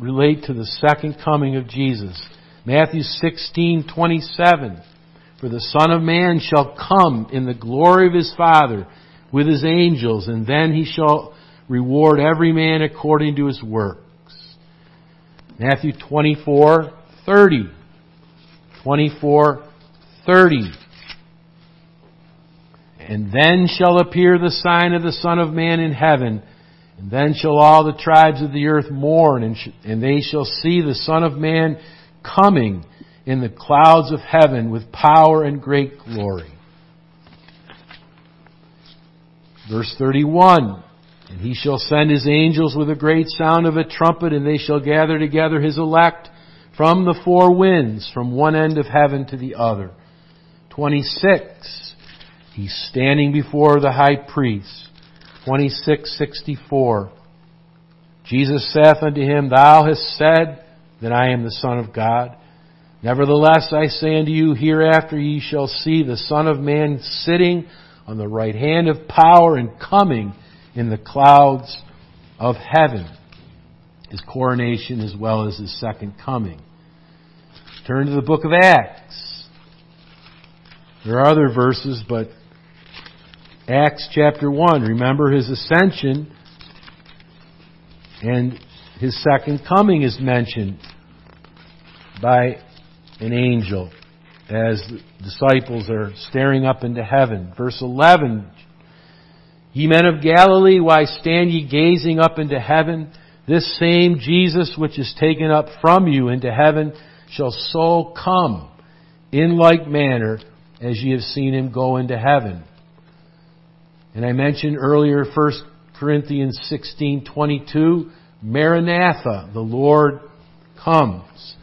relate to the second coming of Jesus. Matthew 16:27 For the Son of Man shall come in the glory of his Father with his angels and then he shall reward every man according to his works. Matthew 24:30 24:30 And then shall appear the sign of the Son of Man in heaven and then shall all the tribes of the earth mourn, and, and they shall see the Son of Man coming in the clouds of heaven with power and great glory. Verse 31. And he shall send his angels with a great sound of a trumpet, and they shall gather together his elect from the four winds, from one end of heaven to the other. 26. He's standing before the high priest. 26:64 Jesus saith unto him, Thou hast said that I am the Son of God. Nevertheless, I say unto you, hereafter ye shall see the Son of Man sitting on the right hand of power and coming in the clouds of heaven. His coronation as well as his second coming. Turn to the book of Acts. There are other verses, but Acts chapter 1. Remember his ascension and his second coming is mentioned by an angel as the disciples are staring up into heaven. Verse 11. Ye men of Galilee, why stand ye gazing up into heaven? This same Jesus which is taken up from you into heaven shall so come in like manner as ye have seen him go into heaven. And I mentioned earlier 1 Corinthians 16:22, Maranatha, the Lord comes.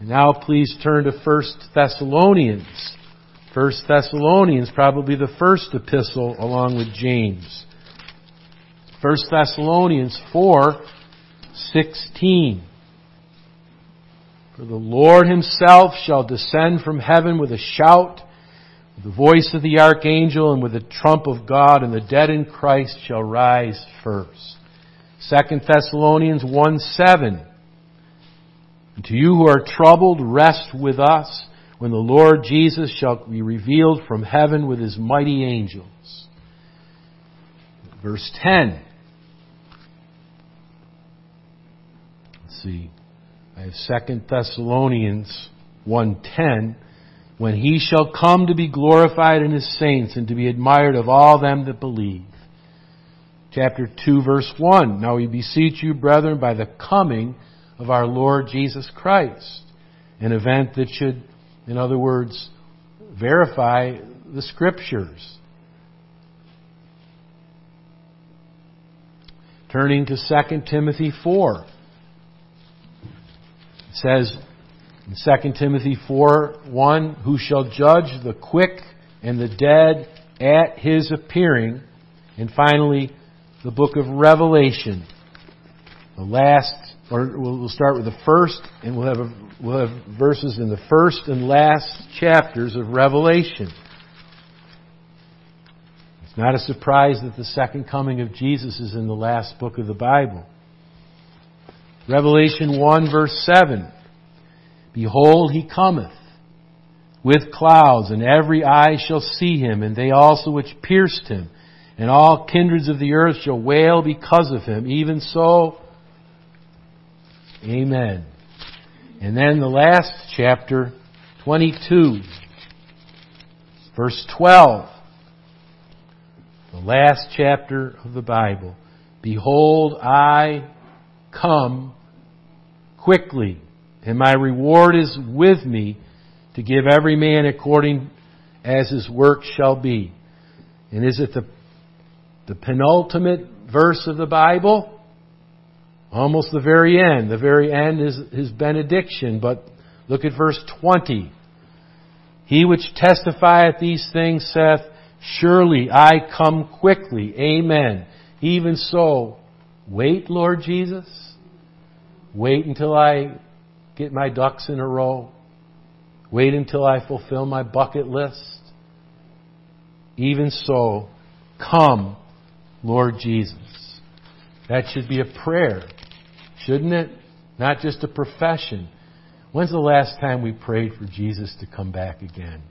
And now please turn to 1 Thessalonians. 1 Thessalonians, probably the first epistle along with James. 1 Thessalonians 4:16. For the Lord himself shall descend from heaven with a shout the voice of the archangel and with the trump of God, and the dead in Christ shall rise first. 2 Thessalonians 1 7. And to you who are troubled, rest with us when the Lord Jesus shall be revealed from heaven with his mighty angels. Verse 10. Let's see. I have 2 Thessalonians 1.10 when he shall come to be glorified in his saints and to be admired of all them that believe. Chapter 2 verse 1. Now we beseech you, brethren, by the coming of our Lord Jesus Christ. An event that should, in other words, verify the scriptures. Turning to 2 Timothy 4. It says, in 2 Timothy 4 1, who shall judge the quick and the dead at his appearing. And finally, the book of Revelation. The last, or we'll start with the first, and we'll have, a, we'll have verses in the first and last chapters of Revelation. It's not a surprise that the second coming of Jesus is in the last book of the Bible. Revelation 1 verse 7. Behold, he cometh with clouds, and every eye shall see him, and they also which pierced him, and all kindreds of the earth shall wail because of him. Even so, Amen. And then the last chapter, 22, verse 12. The last chapter of the Bible. Behold, I come quickly and my reward is with me to give every man according as his work shall be. And is it the, the penultimate verse of the Bible? Almost the very end. The very end is his benediction, but look at verse 20. He which testifieth these things saith, Surely I come quickly. Amen. Even so, wait, Lord Jesus. Wait until I get my ducks in a row, wait until I fulfill my bucket list. Even so, come, Lord Jesus. That should be a prayer, shouldn't it? not just a profession. When's the last time we prayed for Jesus to come back again?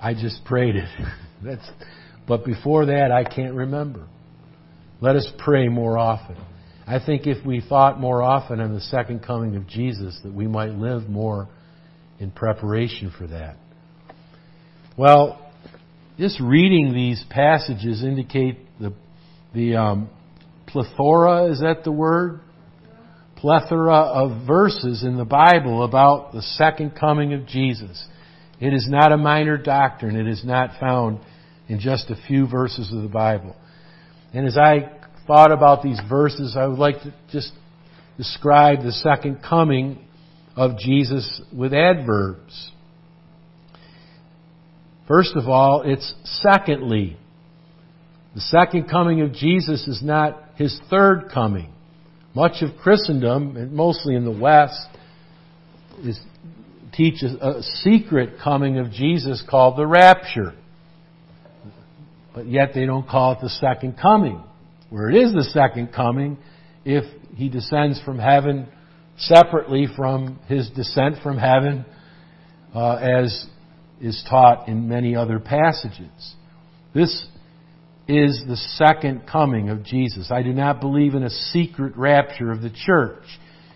I just prayed it. That's, but before that, I can't remember. Let us pray more often. I think if we thought more often on the second coming of Jesus, that we might live more in preparation for that. Well, just reading these passages indicate the the um, plethora is that the word plethora of verses in the Bible about the second coming of Jesus. It is not a minor doctrine. It is not found in just a few verses of the Bible. And as I thought about these verses, I would like to just describe the second coming of Jesus with adverbs. First of all, it's secondly. The second coming of Jesus is not his third coming. Much of Christendom, and mostly in the West, is teaches a secret coming of Jesus called the rapture. But yet they don't call it the second coming. Where it is the second coming, if he descends from heaven separately from his descent from heaven, uh, as is taught in many other passages. This is the second coming of Jesus. I do not believe in a secret rapture of the church.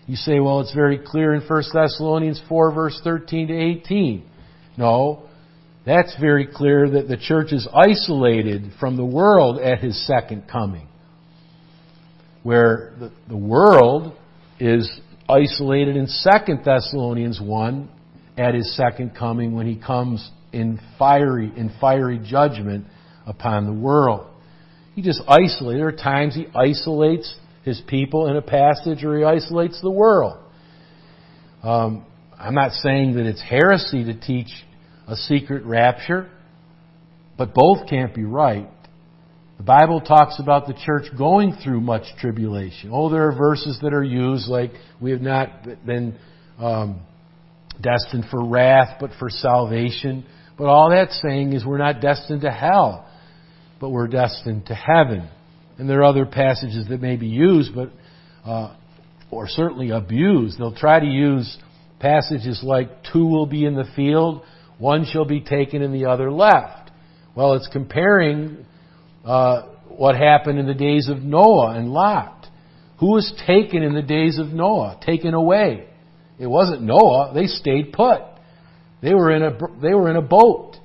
You say, well, it's very clear in 1 Thessalonians 4 verse 13 to 18. No, that's very clear that the church is isolated from the world at his second coming. Where the, the world is isolated in 2 Thessalonians 1 at his second coming when he comes in fiery, in fiery judgment upon the world. He just isolates. There are times he isolates his people in a passage or he isolates the world. Um, I'm not saying that it's heresy to teach a secret rapture, but both can't be right. The Bible talks about the church going through much tribulation. Oh, there are verses that are used like we have not been um, destined for wrath, but for salvation. But all that's saying is we're not destined to hell, but we're destined to heaven. And there are other passages that may be used, but uh, or certainly abused. They'll try to use passages like two will be in the field, one shall be taken and the other left. Well, it's comparing uh, what happened in the days of Noah and Lot. Who was taken in the days of Noah? Taken away. It wasn't Noah. They stayed put. They were in a, they were in a boat.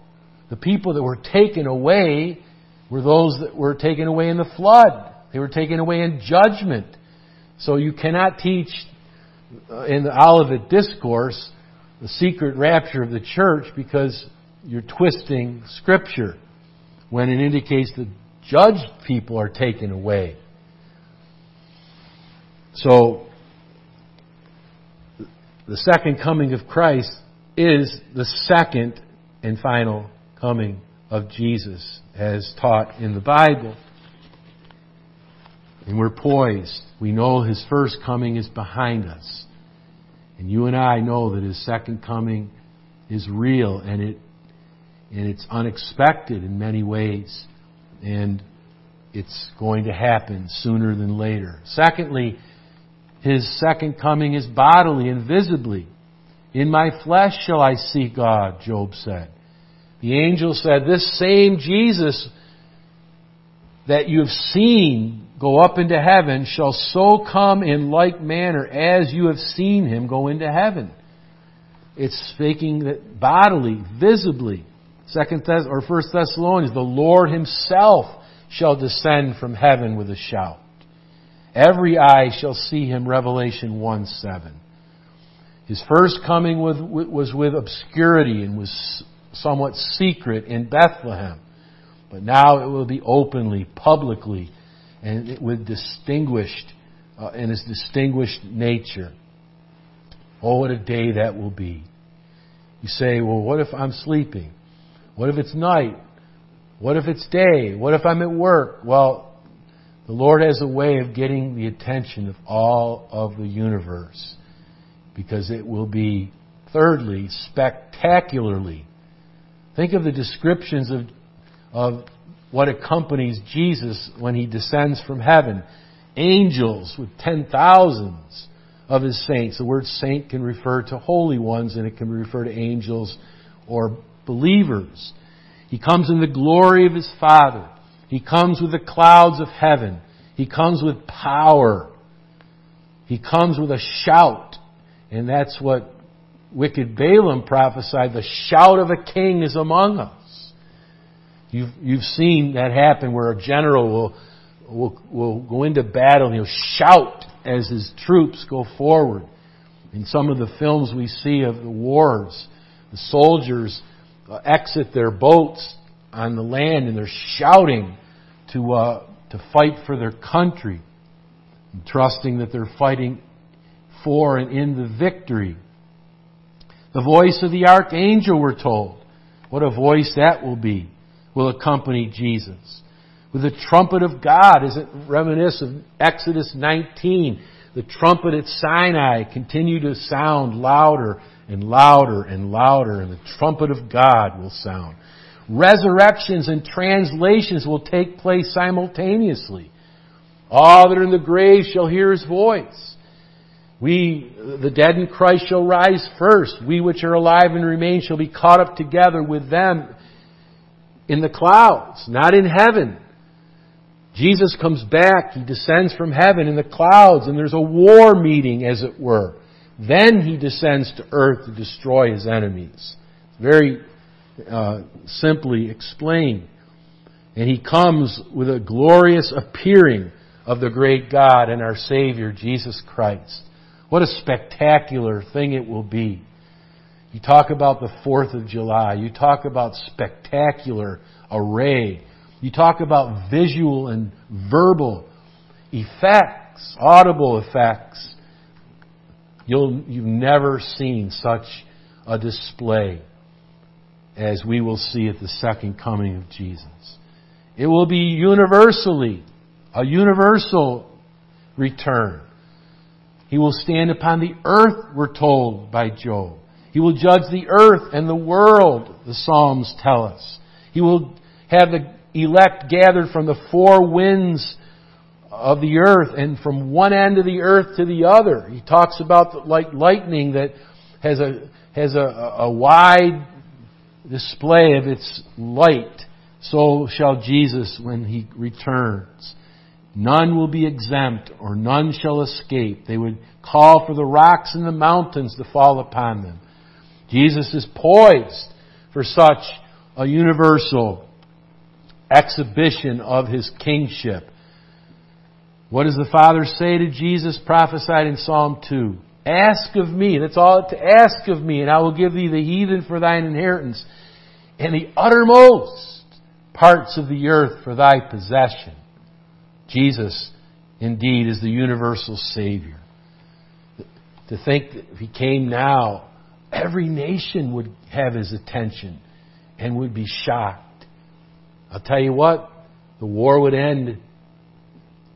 The people that were taken away were those that were taken away in the flood. They were taken away in judgment. So you cannot teach uh, in the Olivet Discourse the secret rapture of the church because you're twisting Scripture when it indicates that judged people are taken away. So, the second coming of Christ is the second and final coming of Jesus as taught in the Bible. And we're poised. We know His first coming is behind us. And you and I know that His second coming is real and it, and it's unexpected in many ways. And it's going to happen sooner than later. Secondly, His second coming is bodily and visibly. In my flesh shall I see God, Job said. The angel said, This same Jesus that you have seen go up into heaven shall so come in like manner as you have seen him go into heaven. It's speaking that bodily, visibly. Second Thess- or First Thessalonians, the Lord Himself shall descend from heaven with a shout. Every eye shall see Him. Revelation one seven. His first coming was with obscurity and was somewhat secret in Bethlehem. But now it will be openly, publicly, and with distinguished, uh, in its distinguished nature. Oh, what a day that will be. You say, well, what if I'm sleeping? What if it's night? What if it's day? What if I'm at work? Well, the Lord has a way of getting the attention of all of the universe because it will be, thirdly, spectacularly Think of the descriptions of, of what accompanies Jesus when he descends from heaven. angels with ten thousands of his saints. The word saint can refer to holy ones and it can refer to angels or believers. He comes in the glory of his Father. He comes with the clouds of heaven. He comes with power. He comes with a shout. And that's what wicked Balaam prophesied. The shout of a king is among us. You've, you've seen that happen where a general will, will, will go into battle and he'll shout as his troops go forward. In some of the films we see of the wars, the soldiers uh, exit their boats on the land and they're shouting to, uh, to fight for their country, and trusting that they're fighting for and in the victory. The voice of the archangel, we're told. What a voice that will be, will accompany Jesus with the trumpet of God. Is it reminiscent of Exodus 19? The trumpet at Sinai continued to sound louder and louder and louder, and the trumpet of God will sound. Resurrections and translations will take place simultaneously. All that are in the grave shall hear his voice. We, the dead in Christ shall rise first. We which are alive and remain shall be caught up together with them in the clouds, not in heaven, Jesus comes back, he descends from heaven in the clouds, and there's a war meeting, as it were. Then he descends to earth to destroy his enemies. Very uh, simply explained. And he comes with a glorious appearing of the great God and our Savior, Jesus Christ. What a spectacular thing it will be. You talk about the 4th of July. You talk about spectacular array you talk about visual and verbal effects, audible effects. You'll, you've never seen such a display as we will see at the second coming of Jesus. It will be universally, a universal return. He will stand upon the earth, we're told by Job. He will judge the earth and the world, the Psalms tell us. He will have the elect gathered from the four winds of the earth and from one end of the earth to the other. He talks about like lightning that has a, has a, a wide display of its light. So shall Jesus when he returns. None will be exempt or none shall escape. They would call for the rocks and the mountains to fall upon them. Jesus is poised for such a universal exhibition of his kingship. What does the Father say to Jesus prophesied in Psalm 2? Ask of me, that's all to ask of me, and I will give thee the heathen for thine inheritance, and the uttermost parts of the earth for thy possession. Jesus, indeed, is the universal Savior. To think that if He came now, every nation would have His attention and would be shocked. I'll tell you what, the war would end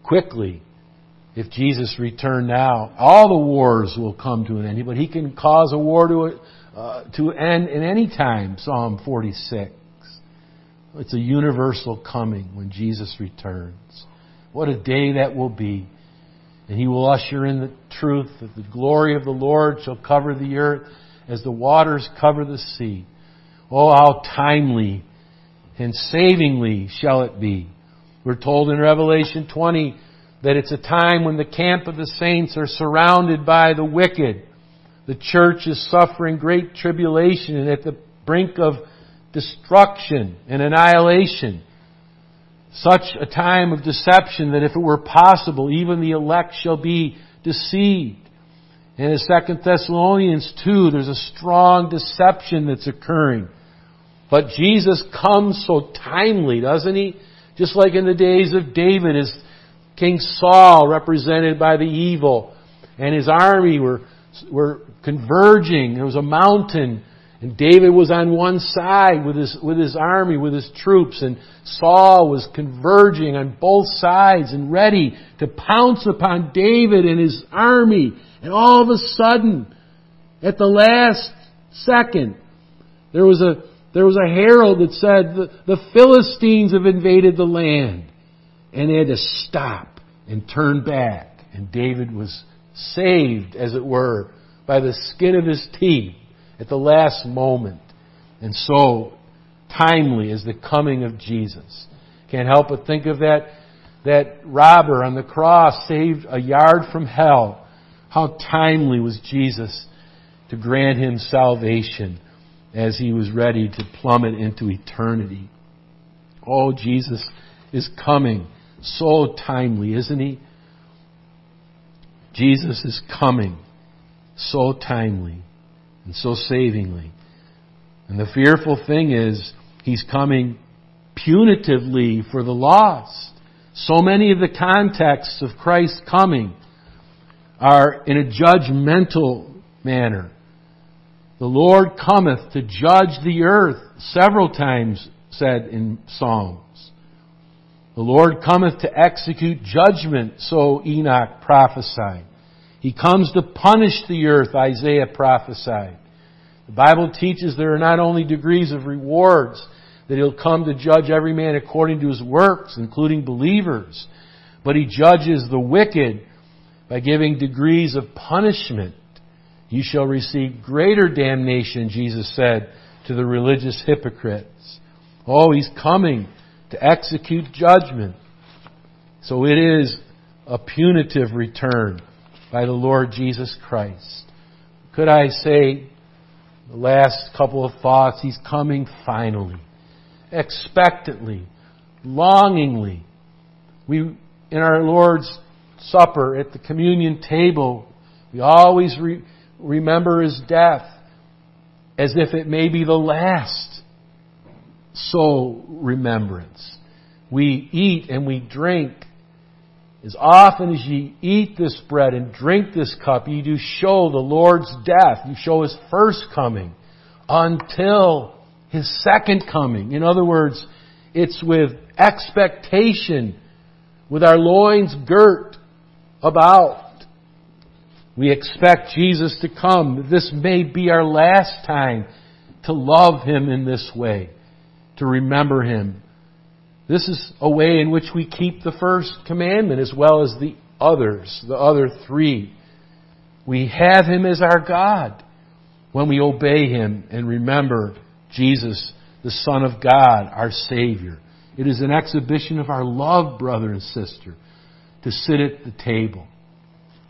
quickly if Jesus returned now. All the wars will come to an end, but he can cause a war to, uh, to end in any time, Psalm 46. It's a universal coming when Jesus returns. What a day that will be. And he will usher in the truth that the glory of the Lord shall cover the earth as the waters cover the sea. Oh, how timely and savingly shall it be. We're told in Revelation 20 that it's a time when the camp of the saints are surrounded by the wicked. The church is suffering great tribulation and at the brink of destruction and annihilation. Such a time of deception that if it were possible, even the elect shall be deceived. And in 2 Thessalonians 2, there's a strong deception that's occurring. But Jesus comes so timely, doesn't he? Just like in the days of David, as King Saul, represented by the evil, and his army were, were converging. There was a mountain, and David was on one side with his, with his army, with his troops, and Saul was converging on both sides and ready to pounce upon David and his army. And all of a sudden, at the last second, there was a there was a herald that said the, the Philistines have invaded the land. And they had to stop and turn back. And David was saved, as it were, by the skin of his teeth at the last moment. And so timely is the coming of Jesus. Can't help but think of that, that robber on the cross saved a yard from hell. How timely was Jesus to grant him salvation as he was ready to plummet into eternity. Oh, Jesus is coming. So timely, isn't he? Jesus is coming. So timely and so savingly. And the fearful thing is, he's coming punitively for the lost. So many of the contexts of Christ's coming are in a judgmental manner. The Lord cometh to judge the earth, several times said in Psalms. The Lord cometh to execute judgment, so Enoch prophesied. He comes to punish the earth, Isaiah prophesied. The Bible teaches there are not only degrees of rewards, that He'll come to judge every man according to his works, including believers, but He judges the wicked by giving degrees of punishment. You shall receive greater damnation, Jesus said to the religious hypocrites. Oh, He's coming to execute judgment. So it is a punitive return by the Lord Jesus Christ. Could I say the last couple of thoughts? He's coming finally, expectantly, longingly. We, in our Lord's Supper at the communion table, we always re- remember His death as if it may be the last soul remembrance. We eat and we drink as often as ye eat this bread and drink this cup, ye do show the Lord's death. You show His first coming until His second coming. In other words, it's with expectation, with our loins girt about. We expect Jesus to come. This may be our last time to love Him in this way, to remember Him this is a way in which we keep the first commandment as well as the others, the other three. We have Him as our God when we obey Him and remember Jesus, the Son of God, our Savior. It is an exhibition of our love, brother and sister, to sit at the table.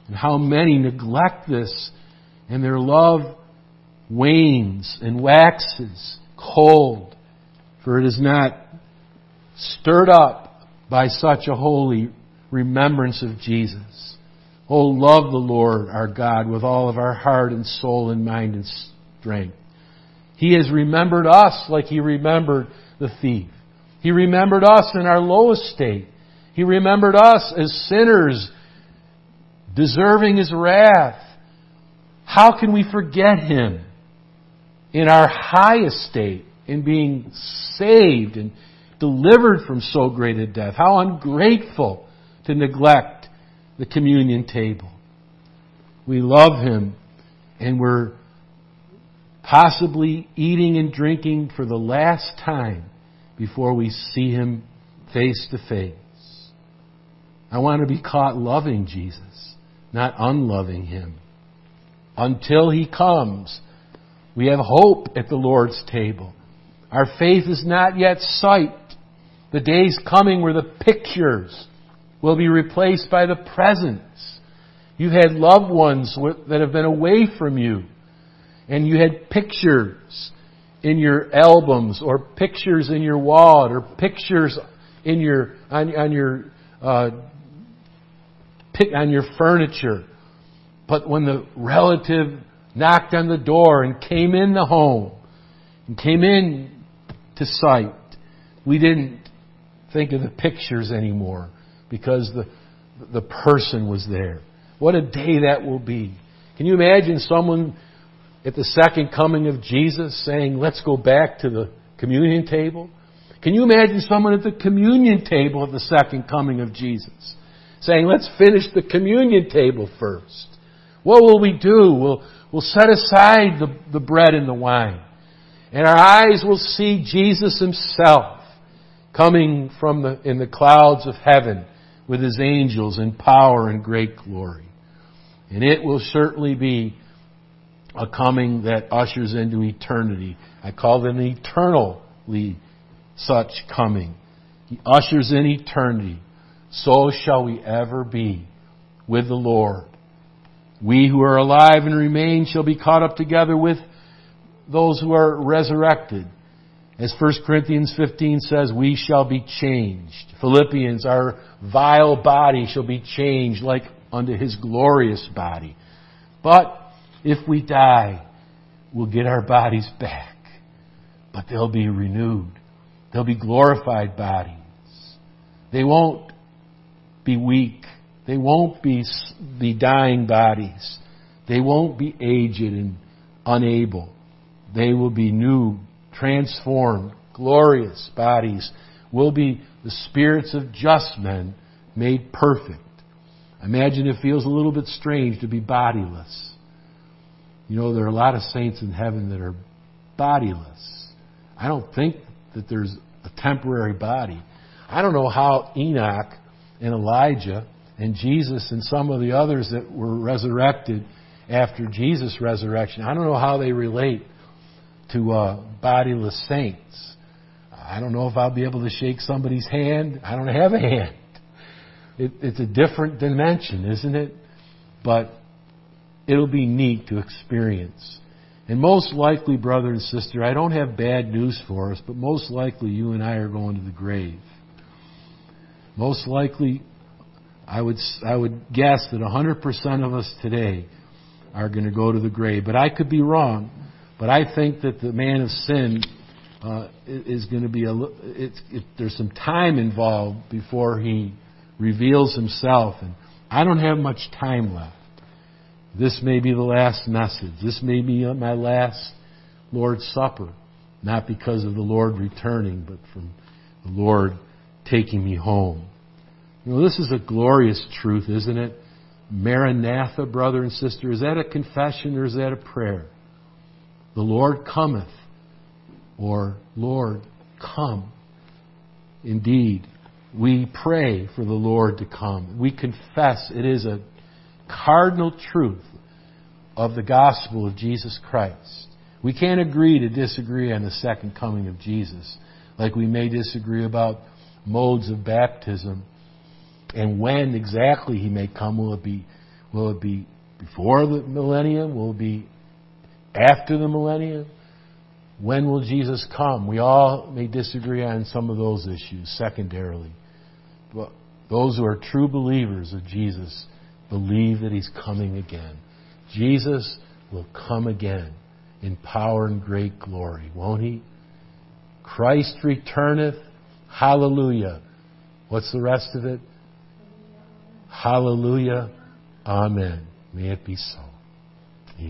And how many neglect this and their love wanes and waxes cold, for it is not stirred up by such a holy remembrance of Jesus. Oh, love the Lord our God with all of our heart and soul and mind and strength. He has remembered us like He remembered the thief. He remembered us in our lowest state. He remembered us as sinners, deserving His wrath. How can we forget Him in our highest state, in being saved and delivered from so great a death. How ungrateful to neglect the communion table. We love Him and we're possibly eating and drinking for the last time before we see Him face to face. I want to be caught loving Jesus, not unloving Him. Until He comes, we have hope at the Lord's table. Our faith is not yet sight. The day's coming where the pictures will be replaced by the presence. You've had loved ones that have been away from you, and you had pictures in your albums, or pictures in your wallet, or pictures in your on, on your uh, on your furniture. But when the relative knocked on the door and came in the home and came in to sight, we didn't think of the pictures anymore because the, the person was there. What a day that will be. Can you imagine someone at the second coming of Jesus saying, let's go back to the communion table? Can you imagine someone at the communion table of the second coming of Jesus saying, let's finish the communion table first? What will we do? We'll, we'll set aside the, the bread and the wine. And our eyes will see Jesus Himself coming from the, in the clouds of heaven with his angels in power and great glory. And it will certainly be a coming that ushers into eternity. I call it an eternally such coming. He ushers in eternity. So shall we ever be with the Lord. We who are alive and remain shall be caught up together with those who are resurrected. As 1 Corinthians 15 says, we shall be changed. Philippians, our vile body shall be changed like unto his glorious body. But if we die, we'll get our bodies back. But they'll be renewed. They'll be glorified bodies. They won't be weak. They won't be, be dying bodies. They won't be aged and unable. They will be new, transformed, glorious bodies. Will be the spirits of just men made perfect. Imagine it feels a little bit strange to be bodiless. You know, there are a lot of saints in heaven that are bodiless. I don't think that there's a temporary body. I don't know how Enoch and Elijah and Jesus and some of the others that were resurrected after Jesus' resurrection, I don't know how they relate to uh, bodiless saints. I don't know if I'll be able to shake somebody's hand. I don't have a hand. It, it's a different dimension, isn't it? But it'll be neat to experience. And most likely, brother and sister, I don't have bad news for us, but most likely you and I are going to the grave. Most likely, I would, I would guess that 100% of us today are going to go to the grave. But I could be wrong. But I think that the man of sin uh, is going to be a. It's, it, there's some time involved before he reveals himself, and I don't have much time left. This may be the last message. This may be my last Lord's Supper, not because of the Lord returning, but from the Lord taking me home. You know, this is a glorious truth, isn't it? Maranatha, brother and sister, is that a confession or is that a prayer? The Lord cometh, or Lord, come. Indeed, we pray for the Lord to come. We confess it is a cardinal truth of the gospel of Jesus Christ. We can't agree to disagree on the second coming of Jesus, like we may disagree about modes of baptism and when exactly he may come. Will it be, will it be before the millennium? Will it be after the millennium? When will Jesus come? We all may disagree on some of those issues secondarily. But those who are true believers of Jesus believe that He's coming again. Jesus will come again in power and great glory, won't He? Christ returneth. Hallelujah. What's the rest of it? Hallelujah. Amen. May it be so.